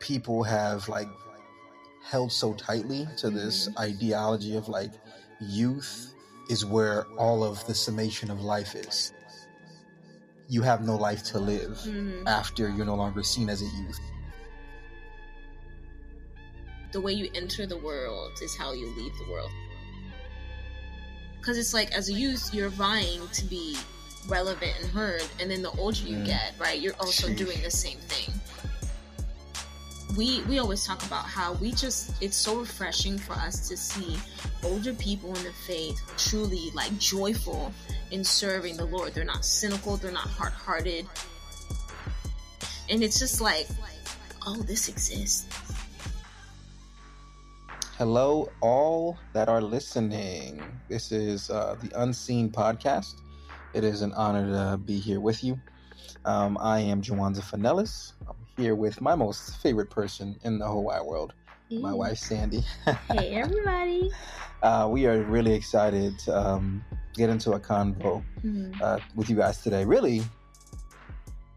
people have like held so tightly to this ideology of like youth is where all of the summation of life is. You have no life to live Mhm. after you're no longer seen as a youth. the way you enter the world is how you leave the world. Because it's like, as a youth, you're vying to be relevant and heard, and then the older you Mm. get, right, you're also Sheesh. doing the same thing. We we always talk about how we just it's so refreshing for us to see older people in the faith truly like joyful in serving the Lord. They're not cynical, they're not hard hearted. And it's just like, oh, this exists. Hello, all that are listening. This is uh, the Unseen Podcast. It is an honor to be here with you. Um, I am Jawanza Fenelus. Here with my most favorite person in the whole wide world, my wife Sandy. Hey everybody. Uh, we are really excited to um, get into a convo Mhm. uh, with you guys today. Really,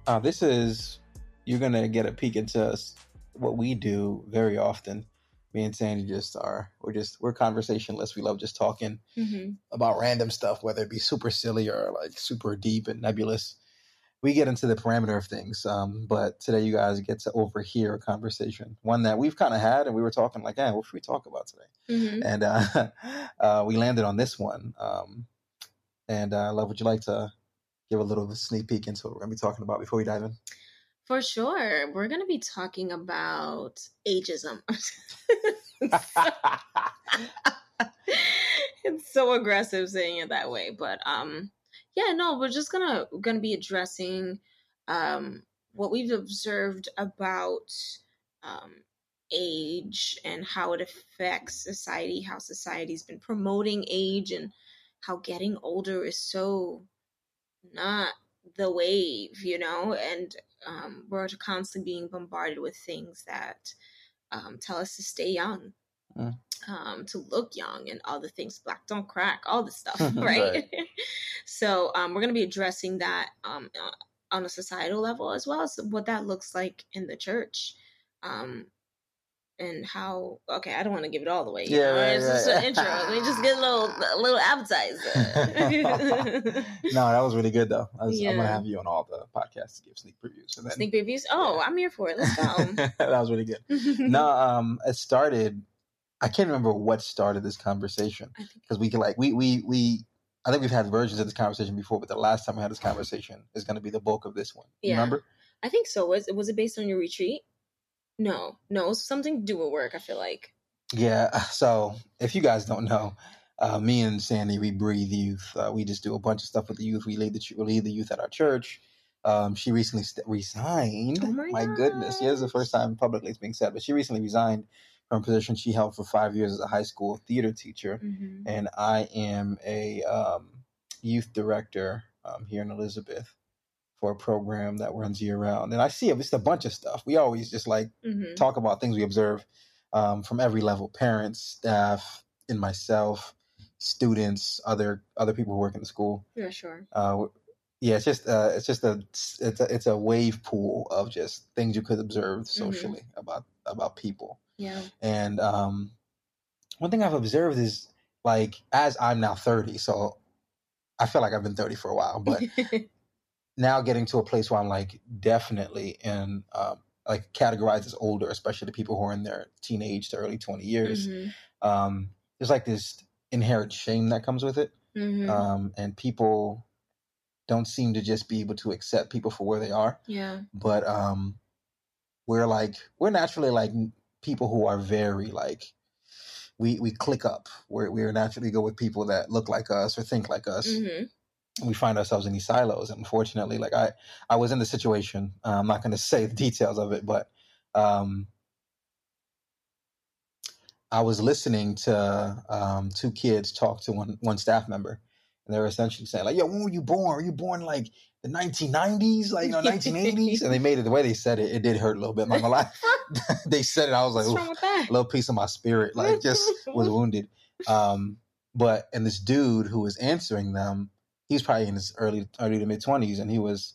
uh, this is you're gonna get a peek into us, what we do very often. Me and Sandy just are we're just we're conversationalists. We love just talking Mhm. about random stuff, whether it be super silly or like super deep and nebulous. We get into the parameter of things, um, but today you guys get to overhear a conversation, one that we've kind of had, and we were talking like, "Yeah, what should we talk about today?" Mhm. and uh, uh, we landed on this one. Um, and uh, love, would you like to give a little sneak peek into what we're going to be talking about before we dive in? For sure. We're going to be talking about ageism. it's so aggressive saying it that way, but um yeah, no, we're just going to be addressing um what we've observed about um age and how it affects society, how society's been promoting age and how getting older is so not the wave, you know, and um, we're constantly being bombarded with things that um, tell us to stay young, Mm. um, to look young, and all the things black don't crack, all the stuff, right? Right. so um, we're going to be addressing that um, uh, on a societal level as well as what that looks like in the church. Um, and how okay, I don't want to give it all the way. Yeah, right, it's just an intro. Let me just get a little a little appetizer. no, that was really good though. I was, I'm gonna have you on all the podcasts to give sneak previews. And then, Sneak previews. Oh, I'm here for it. Let's go. that was really good. No, um, it started. I can't remember what started this conversation because we can like we we we. I think we've had versions of this conversation before, but the last time we had this conversation is going to be the bulk of this one. Yeah. Remember? I think so. Was was it based on your retreat? No, no, it was something to do with work. I feel like. Yeah. So if you guys don't know, uh, me and Sandy, we breathe youth. Uh, we just do a bunch of stuff with the youth. We lead the we lead the youth at our church. Um, she recently st- resigned. Oh my goodness! Yeah, this is the first time publicly it's being said, but she recently resigned from a position she held for five years as a high school theater teacher, Mm-hmm. and I am a um, youth director um, here in Elizabeth for a program that runs year round. And I see it's a bunch of stuff. We always just like Mm-hmm. talk about things we observe um, from every level parents staff and myself students other other people who work in the school Yeah, sure. uh, yeah it's just uh, it's just a it's a it's a wave pool of just things you could observe socially about about people Yeah. and um, one thing i've observed is like as i'm now 30 so i feel like i've been 30 for a while but now getting to a place where I'm like definitely in um, like categorized as older, especially the people who are in their teenage to early 20 years. Mhm. Um, there's like this inherent shame that comes with it. Mhm. Um, and people don't seem to just be able to accept people for where they are. yeah. But um, we're like, we're naturally like people who are very like, we, we click up. We're, we're naturally go with people that look like us or think like us hmm we find ourselves in these silos. And unfortunately, like I, I was in the situation. Uh, I'm not going to say the details of it, but um, I was listening to um, two kids talk to one one staff member, and they're essentially saying like, "Yo, when were you born? Were you born like the 1990s, like you know 1980s?" and they made it the way they said it. It did hurt a little bit. I'm not gonna lie. they said it. I was like, What's wrong with that? a little piece of my spirit like just was wounded um but and this dude who was answering them he was probably in his early early to mid 20s and he was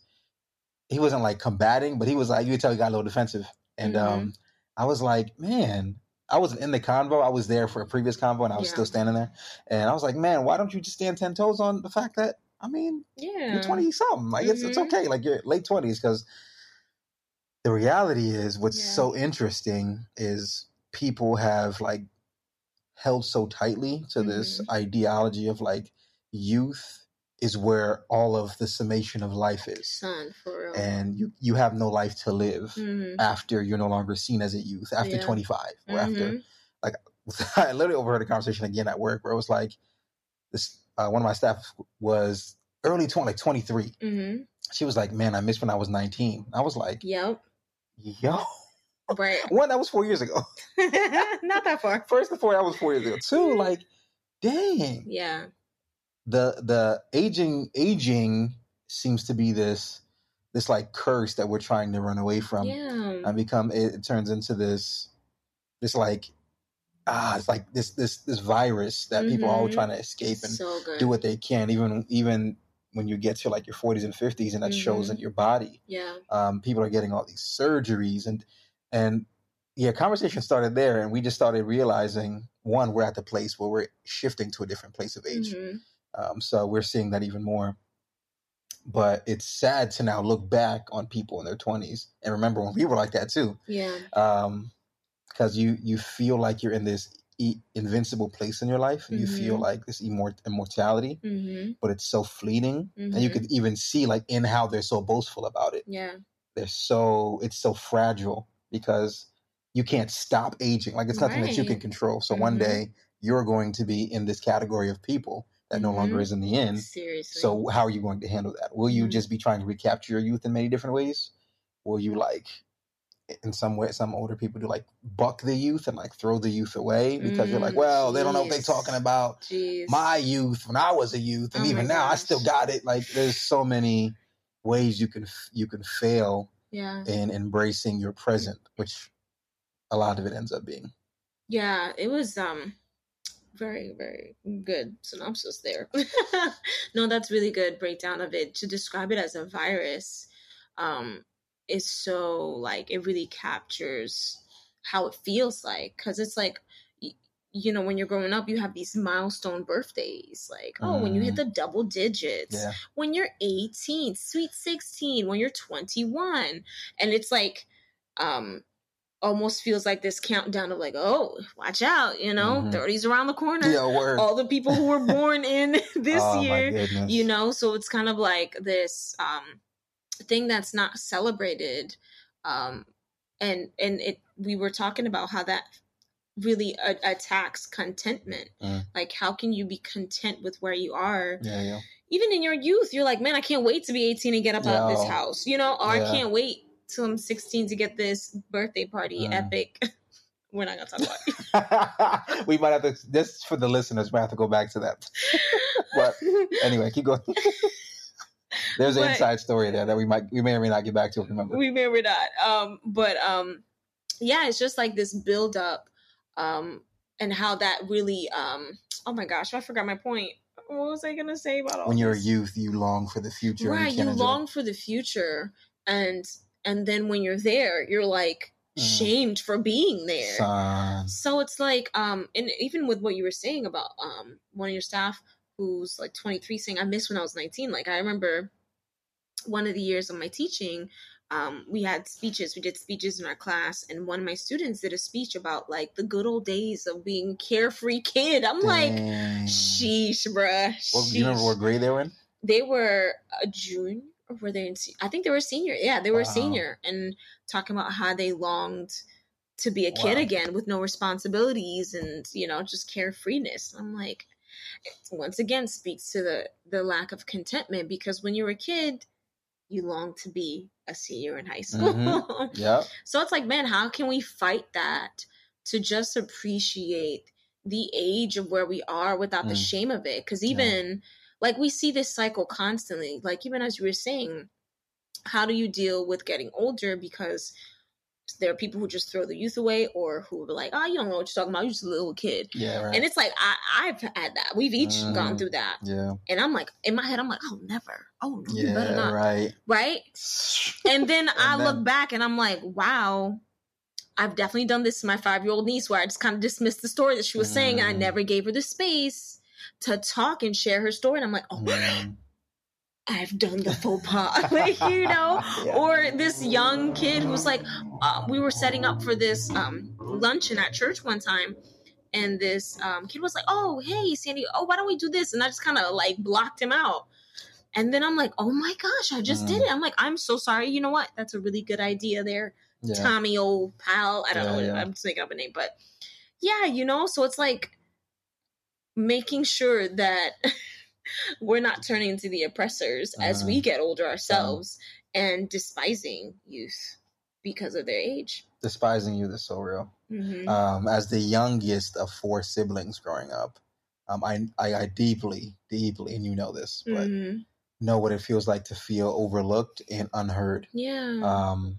he wasn't like combating but he was like you could tell he got a little defensive and Mhm. um I was like, man, I wasn't in the convo. I was there for a previous convo and I was Yeah. still standing there. And I was like, man, why don't you just stand 10 toes on the fact that, I mean, Yeah. you're 20 something. Like, it's, it's Mhm. okay. Like, you're late 20s because the reality is what's Yeah. so interesting is people have like held so tightly to this Mm-hmm. ideology of like youth is where all of the summation of life is Son, for real. and you you have no life to live Mhm. after you're no longer seen as a youth after Yeah. 25 or after like, I literally overheard a conversation again at work where it was like this uh, one of my staff was early 20 like 23 Mhm. she was like man I miss when I was 19 I was like Yep. yo Right. one that was four years ago Not that far. first and foremost that was four years ago two like dang Yeah. The the aging aging seems to be this this like curse that we're trying to run away from yeah. and become it, it turns into this this like ah it's like this this this virus that people are all Mhm. trying to escape and so do what they can even even when you get to like your 40s and 50s and that shows Mhm. in your body Yeah. um, people are getting all these surgeries and and yeah conversation started there and we just started realizing one we're at the place where we're shifting to a different place of age Mhm. Um, so we're seeing that even more. But it's sad to now look back on people in their 20s and remember when we were like that too. Yeah. Because you, you feel like you're in this e- invincible place in your life. And You feel Mhm. like this immort- immortality, hmm but it's so fleeting. And you Mhm. could even see like in how they're so boastful about it. Yeah. They're so, it's so fragile because you can't stop aging. Like it's nothing that you can control. So one Mhm. day you're going to be in this category of people that no longer Mhm. is in the end. Seriously. So how are you going to handle that? Will you Mhm. just be trying to recapture your youth in many different ways? Will you like in some way some older people do like buck the youth and like throw the youth away because you're like, Mm, well, they don't know what they're talking about. Jeez. My youth when I was a youth and Oh even now I still got it. Like there's so many ways you can you can fail Yeah. in embracing your present, which a lot of it ends up being. Yeah. It was um very very good synopsis there. no, that's really good breakdown of it. To describe it as a virus, um, is so like it really captures how it feels like because it's like you know when you're growing up you have these milestone birthdays like oh when you hit the double digits Yeah. when you're 18 sweet 16 when you're 21 and it's like um almost feels like this countdown of like oh watch out you know Mhm. 30s around the corner Yeah, word. all the people who were born in this oh, year you know so it's kind of like this um thing that's not celebrated um and and it we were talking about how that really a- attacks contentment Mm. like how can you be content with where you are Yeah, yeah. even in your youth you're like man i can't wait to be 18 and get up out of this house you know or Yeah. i can't wait till i'm 16 to get this birthday party Mm. epic we're not gonna talk about it we might have to this for the listeners. We have to go back to that. but anyway, keep going. There's an But- inside story there that we might we may or may not get back to. Remember? we may or may not. Um, but um, yeah, it's just like this build up, um, and how that really um. Oh my gosh, I forgot my point. What was I gonna say about all when you're a youth, you long for the future. right? You can't long for the future, and and then when you're there, you're like Mm. shamed for being there. So it's like, um, and even with what you were saying about um one of your staff who's like 23 saying, I miss when I was 19. Like I remember one of the years of my teaching, um, we had speeches. We did speeches in our class, and one of my students did a speech about like the good old days of being carefree kid. I'm like, sheesh, bruh. Well, do you remember what grade they were in? they were a junior or were they in se- i think they were senior yeah they were Wow. senior and talking about how they longed to be a kid Wow. again with no responsibilities and you know just carefreeness i'm like it once again speaks to the the lack of contentment because when you're a kid you long to be a senior in high school Mhm. Yeah. so it's like, man, how can we fight that to just appreciate the age of where we are without the Mm. shame of it? Because Yeah. Like we see this cycle constantly. Like even as you were saying, how do you deal with getting older? Because there are people who just throw the youth away, or who are like, "Oh, you don't know what you're talking about. You're just a little kid." Yeah. Right. And it's like I, I've had that. We've each gone Mhm. through that, yeah. and I'm like, in my head, I'm like, "Oh, never. Oh, no, you better Yeah. not." Right. right? And then I And look back and I'm like, wow, I've definitely done this to my five year old niece where I just kind of dismissed the story that she was saying, and I Mm. never gave her the space to talk and share her story. And I'm like, oh, Mm. I've done the faux pas, like you know. Yeah. Or this young kid who's like, uh, we were setting up for this um, luncheon at church one time, and this um, kid was like, "Oh, hey, Sandy, oh, why don't we do this?" And I just kind of like blocked him out. And then I'm like, "Oh my gosh, I just did Mm. it!" I'm like, "I'm so sorry. You know what? That's a really good idea there, Yeah. Tommy, old pal. I don't Yeah, know. I'm just making up a name, but yeah, you know. So it's like making sure that we're not turning into the oppressors as Uh-huh. we get older ourselves and despising youth because of their age. Despising youth is so real. Mm-hmm. Um, as the youngest of four siblings growing up, um, I, I I deeply, deeply, and you know this, but Mhm. know what it feels like to feel overlooked and unheard. Yeah. Um,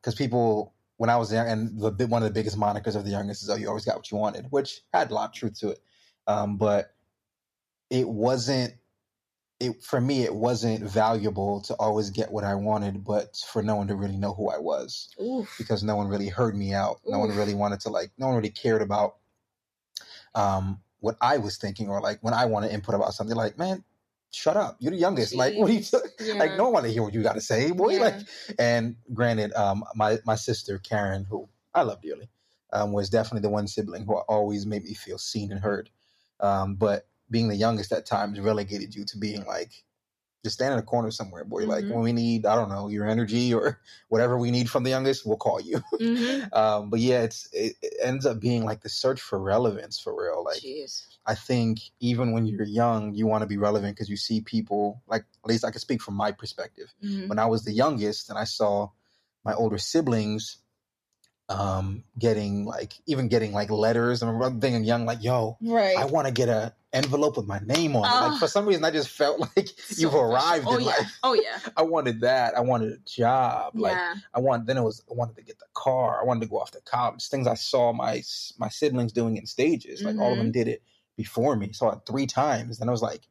because people, when I was young, and the big- one of the biggest monikers of the youngest is, "Oh, you always got what you wanted," which had a lot of truth to it. Um, but it wasn't. It for me, it wasn't valuable to always get what I wanted, but for no one to really know who I was Oof. because no one really heard me out. No one really wanted to like. No one really cared about um, what I was thinking or like when I want to input about something. Like, man, shut up. You're the youngest. Like, what are you? Jeez. Like, no one want to hear what you got to say, boy. Yeah. Like, and granted, um, my my sister Karen, who I love dearly, um, was definitely the one sibling who always made me feel seen and heard. Um, but being the youngest at times relegated you to being like just stand in a corner somewhere, boy. Like Mhm. when we need, I don't know, your energy or whatever we need from the youngest, we'll call you. Mhm. um, but yeah, it's it, it ends up being like the search for relevance for real. Like Jeez. I think even when you're young, you want to be relevant because you see people like at least I can speak from my perspective. Mhm. When I was the youngest and I saw my older siblings um getting like even getting like letters and I'm thinking young like yo Right. I want to get a envelope with my name on it. Oh. Like for some reason I just felt like So you've arrived Oh in yeah. life. Oh yeah. I wanted that. I wanted a job. Like yeah. I want then it was I wanted to get the car. I wanted to go off to college. Things I saw my my siblings doing in stages. Like all of Mm-hmm. them did it before me. Saw it three times. And I was like,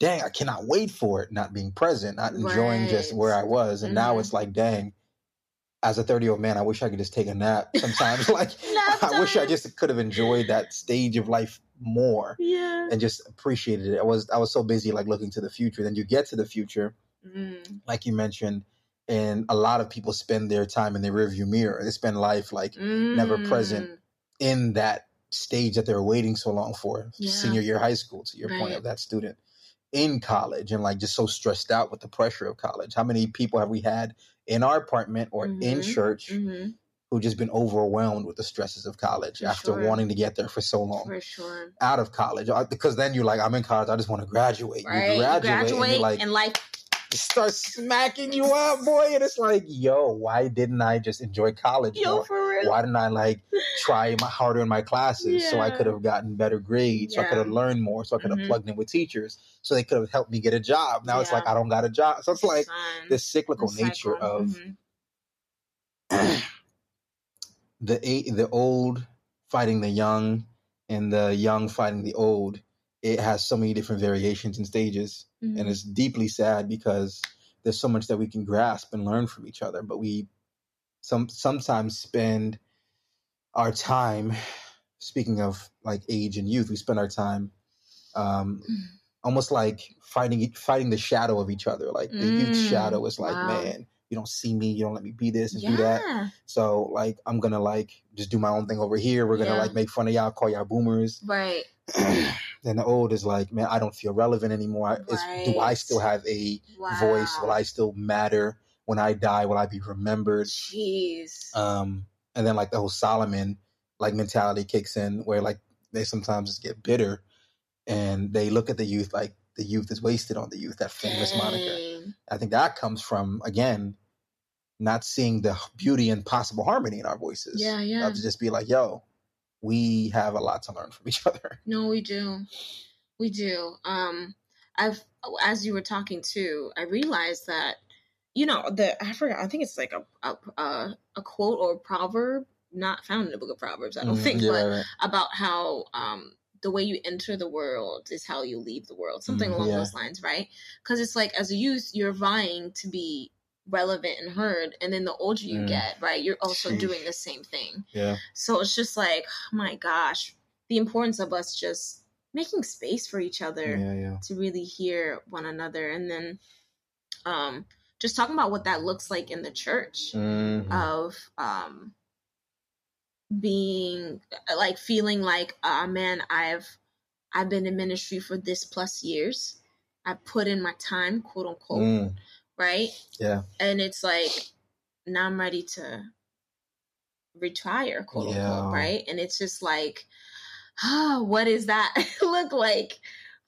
dang, I cannot wait for it. Not being present, not enjoying just where I was. And now Mhm. it's like, dang, as a 30 year old man, I wish I could just take a nap sometimes. like I wish I just could have enjoyed that stage of life more Yeah. and just appreciated it. I was I was so busy like looking to the future. Then you get to the future Mm. like you mentioned, and a lot of people spend their time in the rearview mirror. They spend life like never present. Mm. in that stage that they're waiting so long for, Yeah. senior year high school. To your point of that student in college and like just so stressed out with the pressure of college. How many people have we had in our apartment or in Mhm. church Mhm. who just been overwhelmed with the stresses of college For after sure. wanting to get there for so long? For sure. Out of college, Uh, because then you're like, I'm in college. I just want to graduate. Right. You graduate, and you're like, and life. Start smacking you up, boy. And it's like, yo, why didn't I just enjoy college Yo, more? for real. Why didn't I like try my harder in my classes so I could have gotten better grades, so I could have learned more, so I could have Mhm. plugged in with teachers, so they could have helped me get a job. Now it's like I don't got a job. So it's like the cyclical The nature of Mhm. the a- the old fighting the young and the young fighting the old. It has so many different variations and stages. Mhm. and it's deeply sad because there's so much that we can grasp and learn from each other but we some sometimes spend our time speaking of like age and youth we spend our time um Mm. almost like fighting fighting the shadow of each other like the youth Mm, shadow is like wow. man you don't see me you don't let me be this and do that so like i'm gonna like just do my own thing over here we're gonna Yeah. like make fun of y'all call y'all boomers Right. then the old is like, man, I don't feel relevant anymore. Is, do I still have a Wow. voice? Will I still matter when I die? Will I be remembered? Jeez. Um, and then like the whole Solomon like mentality kicks in, where like they sometimes just get bitter, and they look at the youth like the youth is wasted on the youth. That famous moniker. I think that comes from again not seeing the beauty and possible harmony in our voices. Yeah, yeah. To just be like, yo, we have a lot to learn from each other. No, we do. We do. Um, I've as you were talking too, I realized that you know the I forgot. I think it's like a a a, a quote or a proverb not found in the book of Proverbs. I don't Mm, think, yeah, but right, right. about how um the way you enter the world is how you leave the world. Something Mm, along yeah. those lines, right? Because it's like as a youth, you're vying to be relevant and heard. And then the older you Mm. get, right, you're also Sheesh. doing the same thing. Yeah. So it's just like, oh my gosh, the importance of us just making space for each other Yeah. Yeah. to really hear one another. And then um, just talking about what that looks like in the church Mhm. of um, being like feeling like, ah, man, I've I've been in ministry for this plus years. I put in my time, quote unquote, Mm. Right? Yeah. And it's like now I'm ready to retire, quote Yeah. unquote, right? And it's just like, ah, what does that look like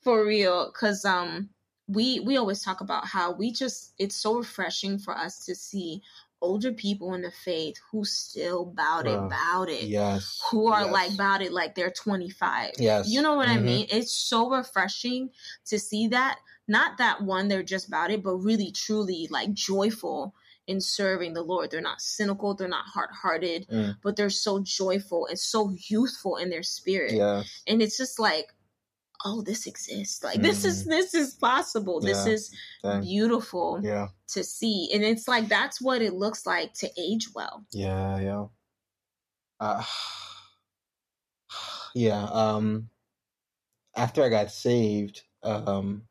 for real? Because um, we we always talk about how we just it's so refreshing for us to see older people in the faith who still bout it, Wow. bout it, Yes. who are yes. like about it like they're 25. Yes. You know what I Mhm. mean? It's so refreshing to see that. Not that one, they're just about it, but really, truly, like joyful in serving the Lord. They're not cynical, they're not hard hearted, Mm. but they're so joyful and so youthful in their spirit. Yes. And it's just like, oh, this exists. Like this is Mm. this is possible. This is Dang. beautiful Yeah. to see. And it's like that's what it looks like to age well. Yeah, yeah. Uh, yeah, um after I got saved, um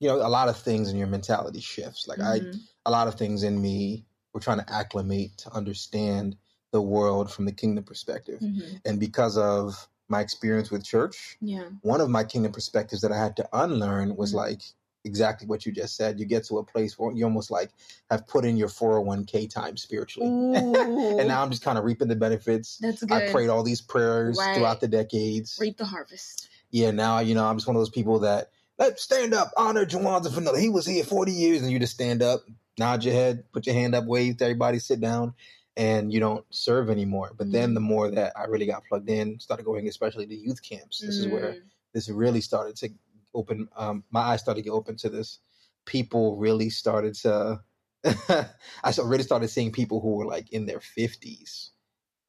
you know, a lot of things in your mentality shifts. Like I Mhm. a lot of things in me were trying to acclimate to understand the world from the kingdom perspective. Mhm. And because of my experience with church, Yeah. one of my kingdom perspectives that I had to unlearn was Mhm. like exactly what you just said. You get to a place where you almost like have put in your 401k time spiritually. And now I'm just kind of reaping the benefits. that's good. I prayed all these prayers Right. throughout the decades. Reap the harvest. Yeah, now you know I'm just one of those people that let's stand up, honor Jawanza Fenelus. He was here 40 years, and you just stand up, nod your head, put your hand up, wave to everybody, sit down, and you don't serve anymore. But then Mhm. the more that I really got plugged in, started going, especially to youth camps. This is where Mm. this really started to open. Um, my eyes started to get open to this. People really started to. I really started seeing people who were like in their 50s,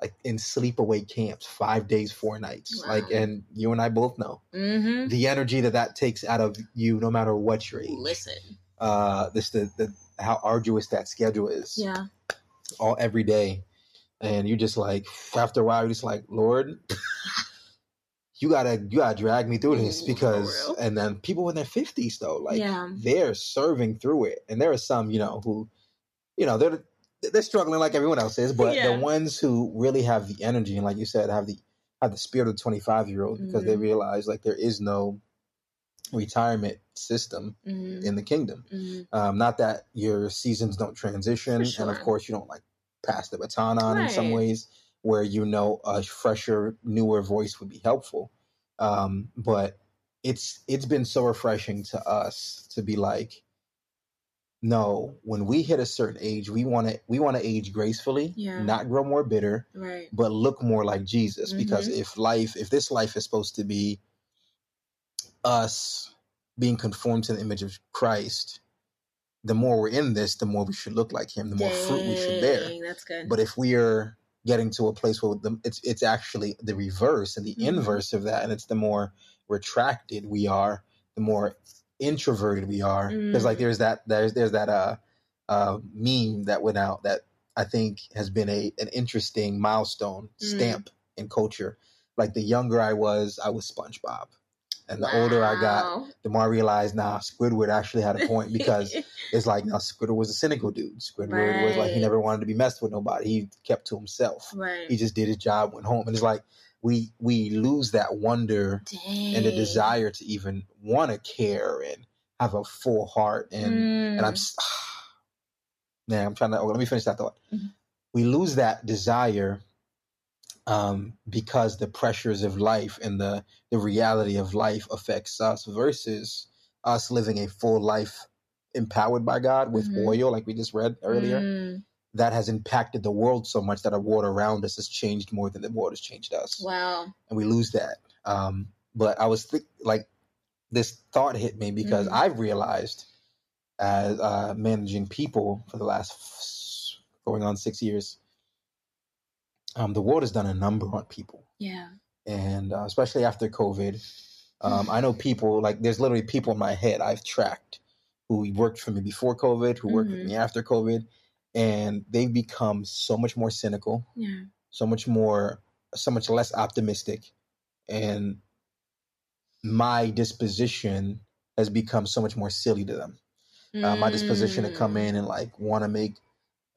like in sleepaway camps, five days, four nights. Like, and you and I both know Mhm. the energy that that takes out of you, no matter what your age. Listen. Uh, this the, the how arduous that schedule is Yeah. all every day, and you're just like after a while, you're just like Lord. You gotta, you gotta drag me through this because, and then people in their fifties though, like yeah. they're serving through it, and there are some, you know, who, you know, they're they're struggling like everyone else is, but Yeah. the ones who really have the energy and, like you said, have the have the spirit of the twenty five year old because they Mhm. realize like there is no retirement system Mhm. in the kingdom. Mhm. Um, not that your seasons don't transition, and of course you don't like pass the baton on in some ways where you know a fresher, newer voice would be helpful. Um, but it's it's been so refreshing to us to be like, no, when we hit a certain age, we want to we want to age gracefully, Yeah. not grow more bitter, Right. but look more like Jesus. Because Mhm. if life, if this life is supposed to be us being conformed to the image of Christ, the more we're in this, the more we should look like Him, the more fruit we should bear. That's good. But if we are getting to a place where the, it's it's actually the reverse and the Mhm. inverse of that, and it's the more retracted we are, the more introverted we are. Because like Mm. there's that there's there's that uh uh meme that went out that I think has been a an interesting milestone Mm. stamp in culture. Like the younger I was, I was SpongeBob. And the older I got, the more I realized, nah, Squidward actually had a point because it's like, now Squidward was a cynical dude. Squidward was like, he never wanted to be messed with nobody. He kept to himself. right. He just did his job, went home. And it's like, we we lose that wonder Dang. and the desire to even want to care and have a full heart. And and I'm, Mm. man, I'm trying to, oh, let me finish that thought. Mhm. We lose that desire um, because the pressures of life and the, the reality of life affects us versus us living a full life empowered by God with Mhm. oil, like we just read earlier. Mm. That has impacted the world so much that our world around us has changed more than the world has changed us Wow. and we lose that. Um, but I was th- like, this thought hit me because Mhm. I've realized as uh, managing people for the last f- going on six years, um, the world has done a number on people, Yeah. and uh, especially after COVID, um, I know people like there's literally people in my head I've tracked who worked for me before COVID, who worked with Mhm. me after COVID, and they've become so much more cynical, Yeah. so much more, so much less optimistic, and my disposition has become so much more silly to them. Uh, my disposition to come Mm. in and like want to make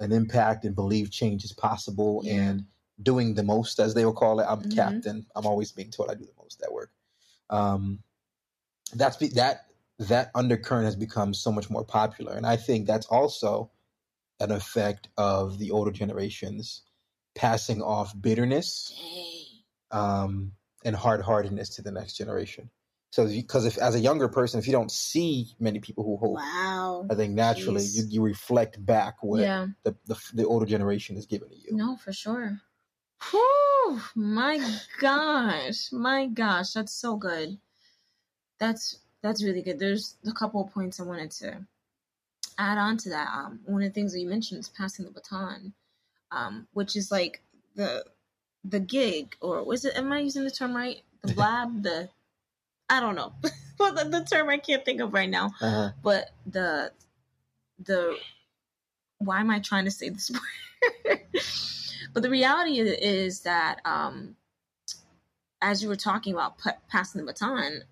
an impact and believe change is possible Yeah. and doing the most as they will call it i'm Mhm. captain i'm always being told i do the most at work um that's be- that that undercurrent has become so much more popular and i think that's also an effect of the older generations passing off bitterness um, and hard-heartedness to the next generation so because if as a younger person if you don't see many people who hold, Wow. I think naturally you, you reflect back what Yeah. the, the the older generation is giving to you. No, for sure. Whew, my gosh, my gosh, that's so good. That's that's really good. There's a couple of points I wanted to add on to that. Um, one of the things that you mentioned is passing the baton, um, which is like the the gig, or was it? Am I using the term right? The blab, the I don't know. well, the, the term I can't think of right now Uh-huh. but the the why am I trying to say this word? but the reality is that um, as you were talking about pa- passing the baton,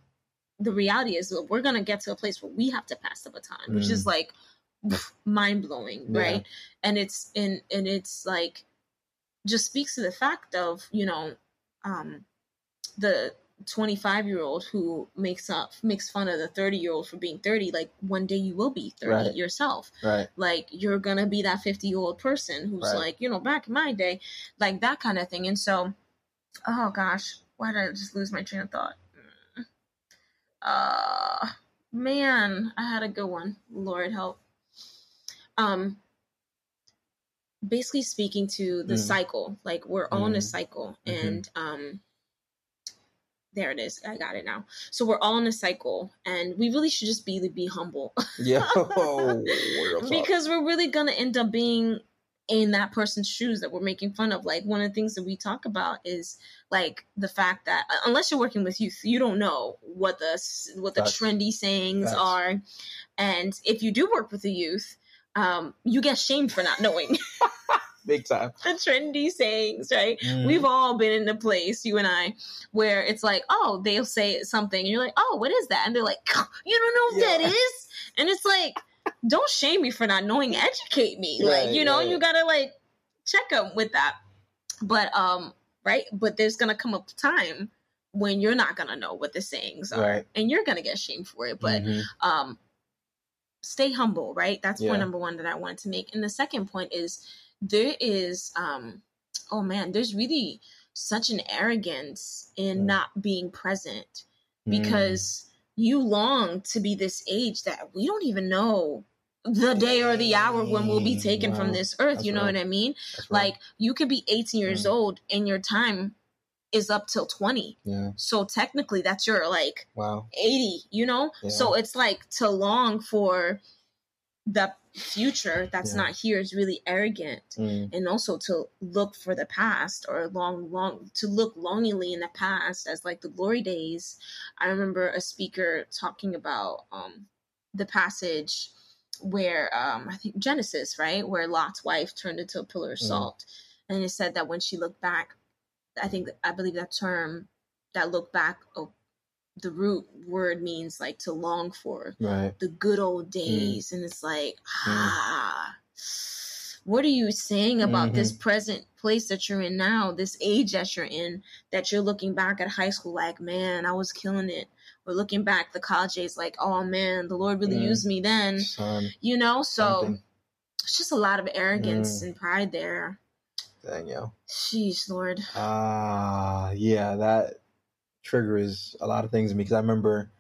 the reality is that we're gonna get to a place where we have to pass the baton, which is Mm. like mind blowing, Yeah. right? And it's and and it's like just speaks to the fact of you know um, the 25 year old who makes up makes fun of the 30 year old for being 30 like one day you will be 30 Right. yourself Right. like you're gonna be that 50 year old person who's Right. like you know back in my day like that kind of thing and so oh gosh why did i just lose my train of thought Mm. uh man i had a good one lord help um basically speaking to the Mm. cycle like we're on a Mm. cycle Mhm. and um there it is i got it now so we're all in a cycle and we really should just be be humble Yeah. Because we're really gonna end up being in that person's shoes that we're making fun of. Like one of the things that we talk about is like the fact that uh, unless you're working with youth, you don't know what the what the Facts. trendy sayings Facts. are, and if you do work with the youth, um, you get shamed for not knowing Big time. the trendy sayings, right? Mhm. We've all been in a place, you and I, where it's like, oh, they'll say something, and you're like, oh, what is that? And they're like, you don't know what Yeah. is? And it's like, don't shame me for not knowing, educate me. Right, like, you know, right. you gotta like check them with that. But, um, right? But there's gonna come a time when you're not gonna know what the sayings are. Right. And you're gonna get shamed for it. But, Mhm. um stay humble right that's Yeah. point number one that i wanted to make and the second point is there is um oh man there's really such an arrogance in Mm. not being present Mm. because you long to be this age that we don't even know the day or the hour when we'll be Dang, taken from this earth That's you know right. what i mean That's right. like you could be 18 years Mm. old and your time is up till 20 yeah. so technically that's your like Wow. 80 you know Yeah. so it's like to long for the future that's Yeah. not here is really arrogant Mm. and also to look for the past or long long to look longingly in the past as like the glory days i remember a speaker talking about um the passage where um i think genesis right where lot's wife turned into a pillar of Mm. salt and it said that when she looked back i think i believe that term that look back oh, the root word means like to long for Right. the good old days and it's like ah what are you saying about this present place that you're in now this age that you're in that you're looking back at high school like man i was killing it or looking back the college days like oh man the lord really Mm. used me then Son. you know so Something. it's just a lot of arrogance Mm. and pride there Dang, yo. sheesh lord Ah, yeah, that triggers a lot of things in me because I remember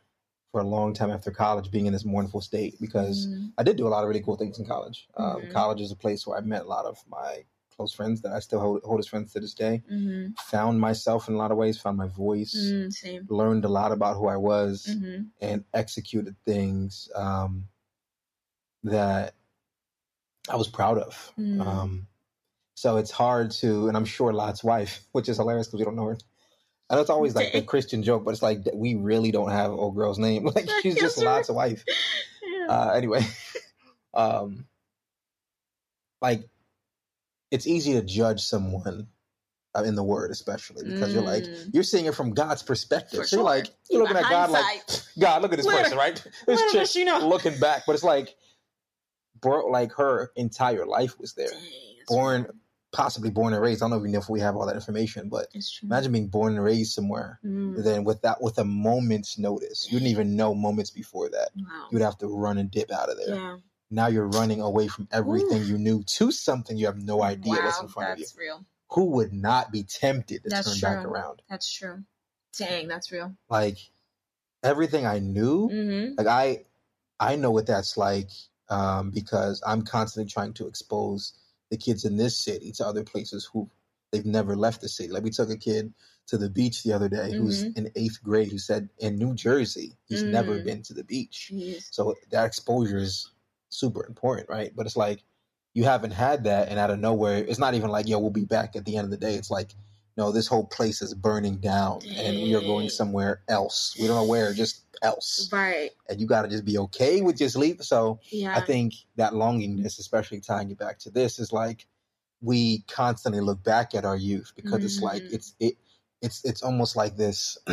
for a long time after college being in this mournful state because Mm, I did do a lot of really cool things in college. Um, Mhm. College is a place where I met a lot of my close friends that I still hold, hold as friends to this day. mhm, Found myself in a lot of ways, found my voice, mm, learned a lot about who I was, hmm and executed things um, that I was proud of. Mm. Um, so it's hard to, and I'm sure Lot's wife, which is hilarious because we don't know her. I know it's always like a Christian joke, but it's like we really don't have old girl's name. Like she's just Yes. Lot's wife. yeah. uh, anyway, um, like it's easy to judge someone uh, in the word, especially because you're like Mm. you're seeing it from God's perspective. For so you're sure. like you're looking at God like. God, look at this person, right? This chick does she know. looking back, but it's like, bro, like her entire life was there. Dang, Born. Possibly born and raised. I don't know even if we have all that information, but imagine being born and raised somewhere. Mm. Then with that, with a moment's notice, you didn't even know moments before that. Wow. You would have to run and dip out of there. Yeah. Now you're running away from everything Oof. you knew to something you have no idea wow, what's in front of you. real. Who would not be tempted to That's turn back around? That's true. Dang, that's real. Like everything I knew, Mm-hmm. like I I know what that's like um, because I'm constantly trying to expose the kids in this city to other places who they've never left the city. Like we took a kid to the beach the other day who's Mhm. in eighth grade who said in New Jersey he's never Mm. been to the beach. Jeez. So that exposure is super important, right? But it's like you haven't had that, and out of nowhere, it's not even like yo, we'll be back at the end of the day. It's like no, this whole place is burning down, and we are going somewhere else. We don't know where, just else Right. and you got to just be okay with just leave. So Yeah. I think that longingness, especially tying it back to this, is like we constantly look back at our youth because it's like Mhm. it's it it's it's almost like this.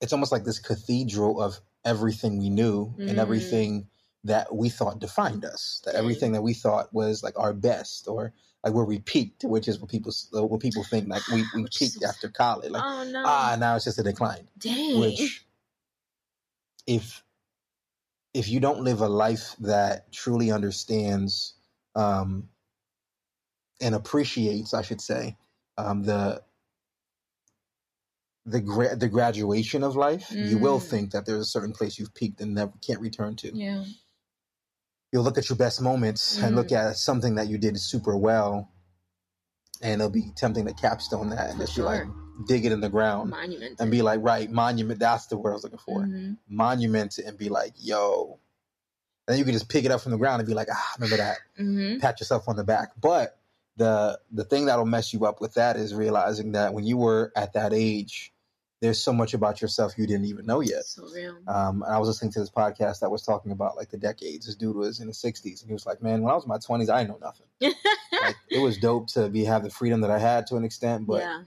it's almost like this cathedral of everything we knew Mm. and everything that we thought defined us. That everything that we thought was like our best or like where we peaked, which is what people what people think like we, we peaked after college. Like oh no. ah, now it's just a decline Dang. which if if you don't live a life that truly understands um, and appreciates, I should say, um, the the gra- the graduation of life, you will Mm. think that there's a certain place you've peaked and never can't return to. yeah. You'll look at your best moments and look Mm. at something that you did super well, and it'll be tempting to capstone that and just be like dig it in the ground Monument. and be like, right, monument. That's the word I was looking for. Mhm. monument and be like, yo. And then you can just pick it up from the ground and be like, ah, remember that. Mhm. Pat yourself on the back. But the the thing that'll mess you up with that is realizing that when you were at that age, there's so much about yourself you didn't even know yet. So real. Um, and I was listening to this podcast that was talking about like the decades. This dude was in his 60s and he was like, man, when I was in my 20s, I didn't know nothing. Like it was dope to be have the freedom that I had to an extent, but yeah.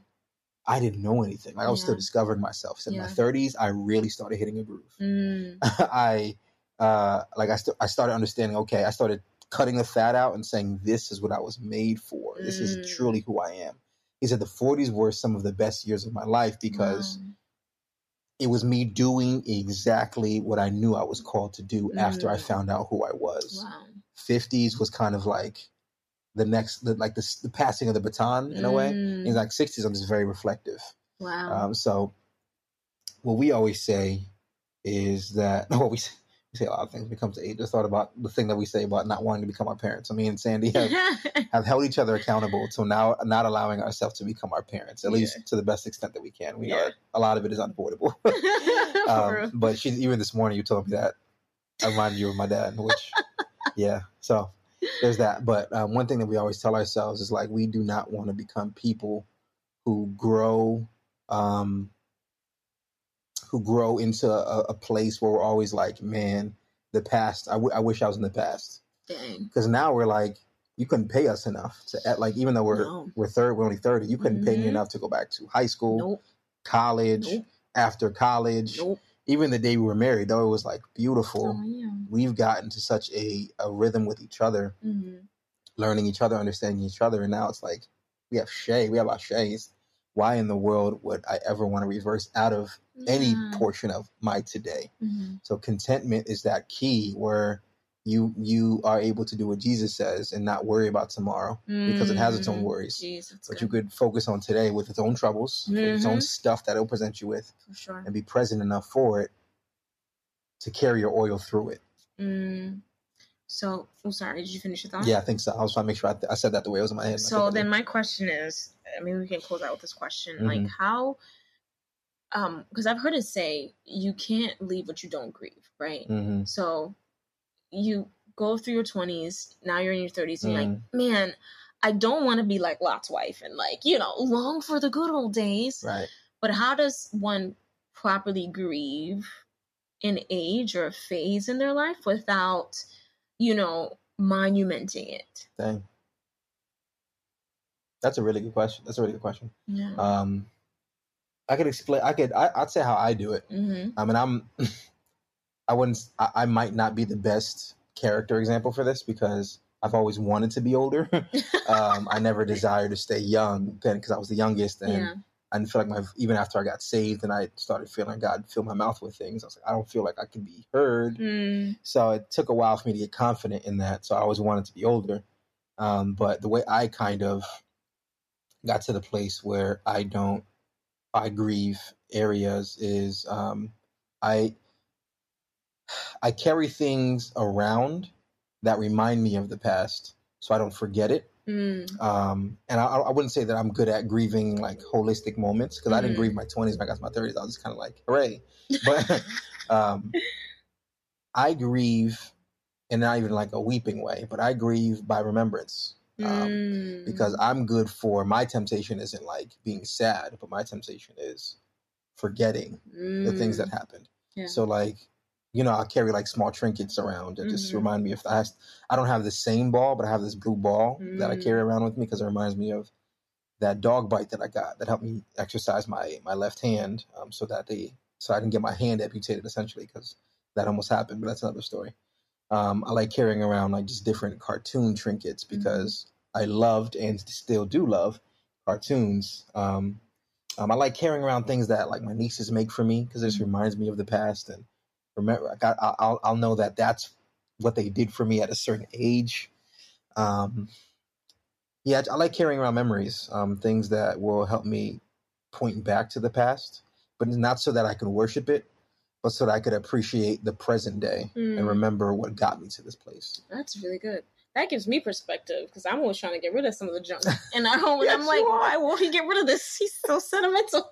I didn't know anything. Like I was still discovering myself. So in my 30s, I really started hitting a groove. Mm. I uh like I st- I started understanding. Okay, I started cutting the fat out and saying this is what I was made for. This Mm. is truly who I am. He said the 40s were some of the best years of my life because Wow. it was me doing exactly what I knew I was called to do after I Mm. found out who I was. Wow. 50s was kind of like the next, the, like the, the passing of the baton in a way. Mm. In like 60s, I'm just very reflective. Wow. Um, so what we always say is that what we say, we say a lot of things when it comes to age. I just thought about the thing that we say about not wanting to become our parents. I mean, Sandy have, have held each other accountable to now not allowing ourselves to become our parents, at Yeah. least to the best extent that we can. We Yeah. that a lot of it is unavoidable. Um, but she even this morning you told me that I reminded you of my dad, which yeah. So there's that. But um, one thing that we always tell ourselves is like we do not want to become people who grow um, grow into a, a place where we're always like, man, the past. I, w- I wish I was in the past Dang. because now we're like, you couldn't pay us enough to at like even though we're No. we're third, we're only thirty. You couldn't pay me Mhm. enough to go back to high school, Nope. college, Nope. after college, Nope. even the day we were married. Though it was like beautiful, Oh yeah. we've gotten to such a a rhythm with each other, hmm learning each other, understanding each other, and now it's like we have Shay, we have our Shays. Why in the world would I ever want to reverse out of any portion of my today? hmm So contentment is that key where you you are able to do what Jesus says and not worry about tomorrow because it has its own Mm. worries. Jeez, But good. you could focus on today with its own troubles, with its own Mhm. stuff that it'll present you with, for sure. and be present enough for it to carry your oil through it. Mm. So, I'm sorry. Did you finish your thought? Yeah, I think so. I was trying to make sure I, th- I said that the way it was in my head. So then my question is, I mean, we can close out with this question. Like, Mhm. how? Um, because I've heard it say you can't leave what you don't grieve, right? Mhm. So you go through your twenties, now you're in your thirties, and you're like, Mm-hmm. man, I don't want to be like Lot's wife and like, you know, long for the good old days. right. But how does one properly grieve an age or a phase in their life without, you know, monumenting it? Dang. That's a really good question. That's a really good question. Yeah. Um, I could explain. I could. I, I'd say how I do it. hmm I mean, I'm. I wouldn't. I, I might not be the best character example for this because I've always wanted to be older. um, I never desired to stay young then because I was the youngest, and yeah. I didn't feel like my. Even after I got saved and I started feeling God fill my mouth with things, I was like, I don't feel like I can be heard. Mm, So it took a while for me to get confident in that. So I always wanted to be older. Um, but the way I kind of got to the place where I don't, I grieve areas is um, I I carry things around that remind me of the past, so I don't forget it. mm, Um, and I, I wouldn't say that I'm good at grieving like holistic moments because I didn't grieve my 20s when I got to my 30s. I was just kind of like, hooray. But um, I grieve, and not even like a weeping way, but I grieve by remembrance um, mm. because I'm good for my temptation isn't like being sad, but my temptation is forgetting the things that happened. Mm. Yeah. So like, you know, I carry like small trinkets around that just Mhm. remind me of I, I don't have the same ball, but I have this blue ball that I Mm. carry around with me because it reminds me of that dog bite that I got that helped me exercise my my left hand, um, so that they so I didn't get my hand amputated essentially because that almost happened, but that's another story. Um, I like carrying around like just different cartoon trinkets Mm-hmm. because I loved and still do love cartoons. Um, um, I like carrying around things that like my nieces make for me because it just Mhm. reminds me of the past and remember I got, I'll I'll know that that's what they did for me at a certain age. Um, yeah, I like carrying around memories, um, things that will help me point back to the past, but not so that I can worship it, but so that I could appreciate the present day Mm. and remember what got me to this place. That's really good. That gives me perspective because I'm always trying to get rid of some of the junk in our home, and Yes, I'm like, are. why won't he get rid of this? He's so sentimental.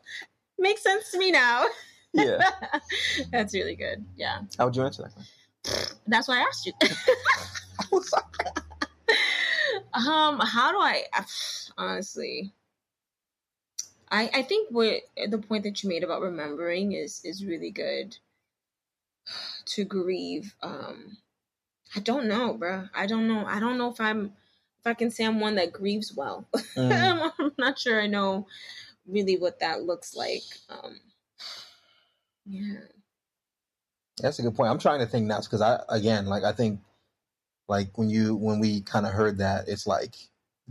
Makes sense to me now. Yeah. That's really good. Yeah, How would you answer that question? that's why I asked you. um, how do I honestly? I I think what the point that you made about remembering is is really good. To grieve, um, I don't know, bruh. I don't know. I don't know if I'm if I can say I'm one that grieves well. Mm. I'm not sure I know really what that looks like. Um, yeah. That's a good point. I'm trying to think now because I again like I think like when you when we kind of heard that it's like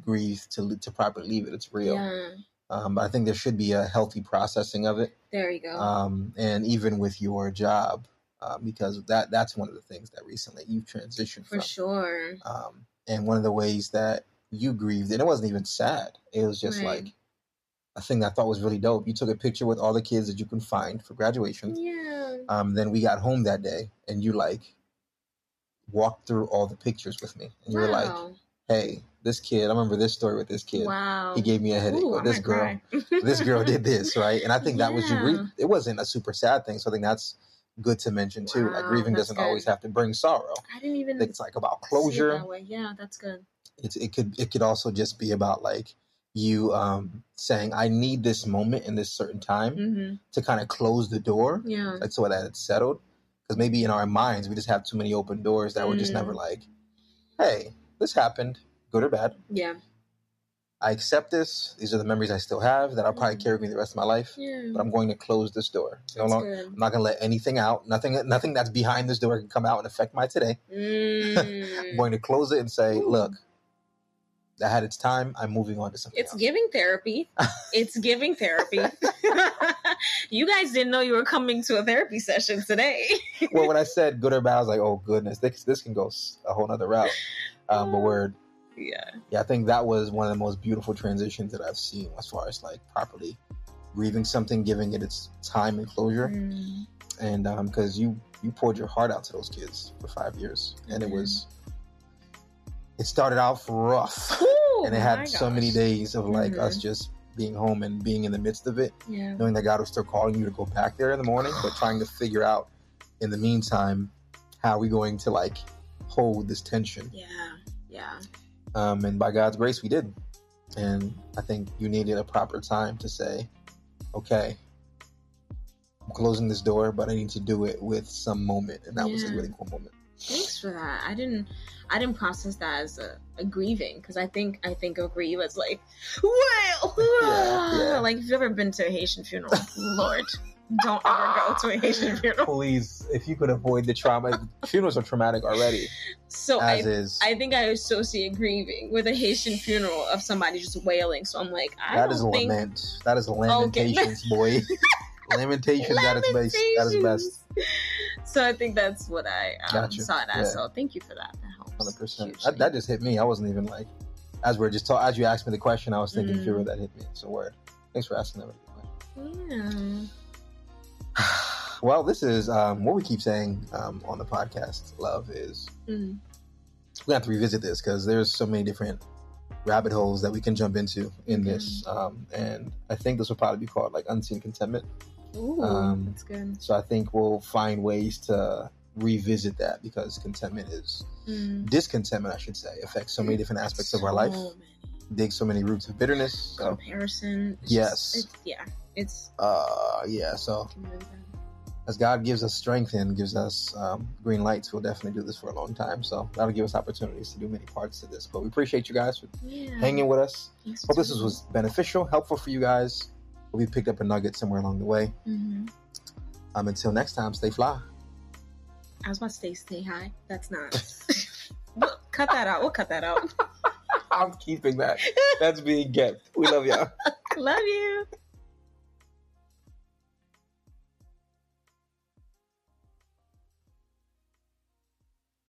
grief to to properly leave it. It's real. Yeah. Um, but I think there should be a healthy processing of it. There you go. um, and even with your job, uh, because that that's one of the things that recently you've transitioned For from. sure. Um, and one of the ways that you grieved, and it wasn't even sad. It was just Right. like a thing that I thought was really dope. You took a picture with all the kids that you can find for graduation. Yeah. Um, then we got home that day, and you like walked through all the pictures with me, and you were like, "Hey, this kid. I remember this story with this kid. wow. He gave me a headache. Ooh, or this girl." this girl did this, right? And I think that was your grief. It wasn't a super sad thing, so I think that's good to mention too. like grieving doesn't good. always have to bring sorrow. I didn't even it's like about closure. that. Yeah, that's good. It's it could it could also just be about like you um saying I need this moment in this certain time hmm to kind of close the door, Yeah. like so that it's settled. Because maybe in our minds we just have too many open doors that we're just Mm. never like, hey, this happened, good or bad. Yeah. I accept this. These are the memories I still have that I'll probably carry with me the rest of my life. Yeah. But I'm going to close this door. No good. I'm not going to let anything out. Nothing, nothing that's behind this door can come out and affect my today. I'm Mm. going to close it and say, Ooh. look, that had its time. I'm moving on to something It's else. giving therapy. It's giving therapy. you guys didn't know you were coming to a therapy session today. well, when I said good or bad, I was like, oh goodness, this this can go a whole other route. Um, but word, yeah. yeah, I think that was one of the most beautiful transitions that I've seen as far as like properly grieving something, giving it its time and closure. Mm. And because you you poured your heart out to those kids for five years, and it was it started off rough. Ooh, and it had so many days of like Mhm. us just being home and being in the midst of it, Yeah. knowing that God was still calling you to go back there in the morning, but trying to figure out in the meantime how we going to like hold this tension. Yeah. Yeah. Um, and by God's grace, we did. And I think you needed a proper time to say, okay, I'm closing this door, but I need to do it with some moment, and that was a really cool moment. Thanks for that. I didn't I didn't process that as a, a grieving because I think I think of grieve as like well Yeah, yeah. like if you've ever been to a Haitian funeral, Lord, don't ever go to a Haitian funeral. Please, if you could avoid the trauma, funerals are traumatic already, So I as is. I think I associate grieving with a Haitian funeral of somebody just wailing. So I'm like, I That don't is a think lament. That is lamentations, boy. lamentations at its base. That is best. So I think that's what I um, Gotcha. saw it as. Yeah. So thank you for that. That helps. Hundred percent. That, that just hit me. I wasn't even like, as we're just talking. As you asked me the question, I was thinking Mm. fewer that hit me. It's So word. Thanks for asking that. yeah. Well, this is um, what we keep saying um, on the podcast. Love is Mm. we have to revisit this because there's so many different rabbit holes that we can jump into in this, um, and I think this will probably be called like unseen contentment. Ooh, Um, that's good. So I think we'll find ways to revisit that because contentment is Mm. discontentment, I should say, affects so many different aspects of our life, So many. digs so many roots of bitterness. So Comparison. Yes. just- yeah. It's uh, yeah, so as God gives us strength and gives us um, green lights, we'll definitely do this for a long time. So that'll give us opportunities to do many parts to this. But we appreciate you guys for Yeah. hanging with us. Thanks Hope this was beneficial, helpful for you guys. We picked up a nugget somewhere along the way. Mhm. Um, until next time, stay fly. I was about to say stay high. That's not. We'll cut that out. We'll cut that out. I'm keeping that. That's being kept. We love y'all. Love you.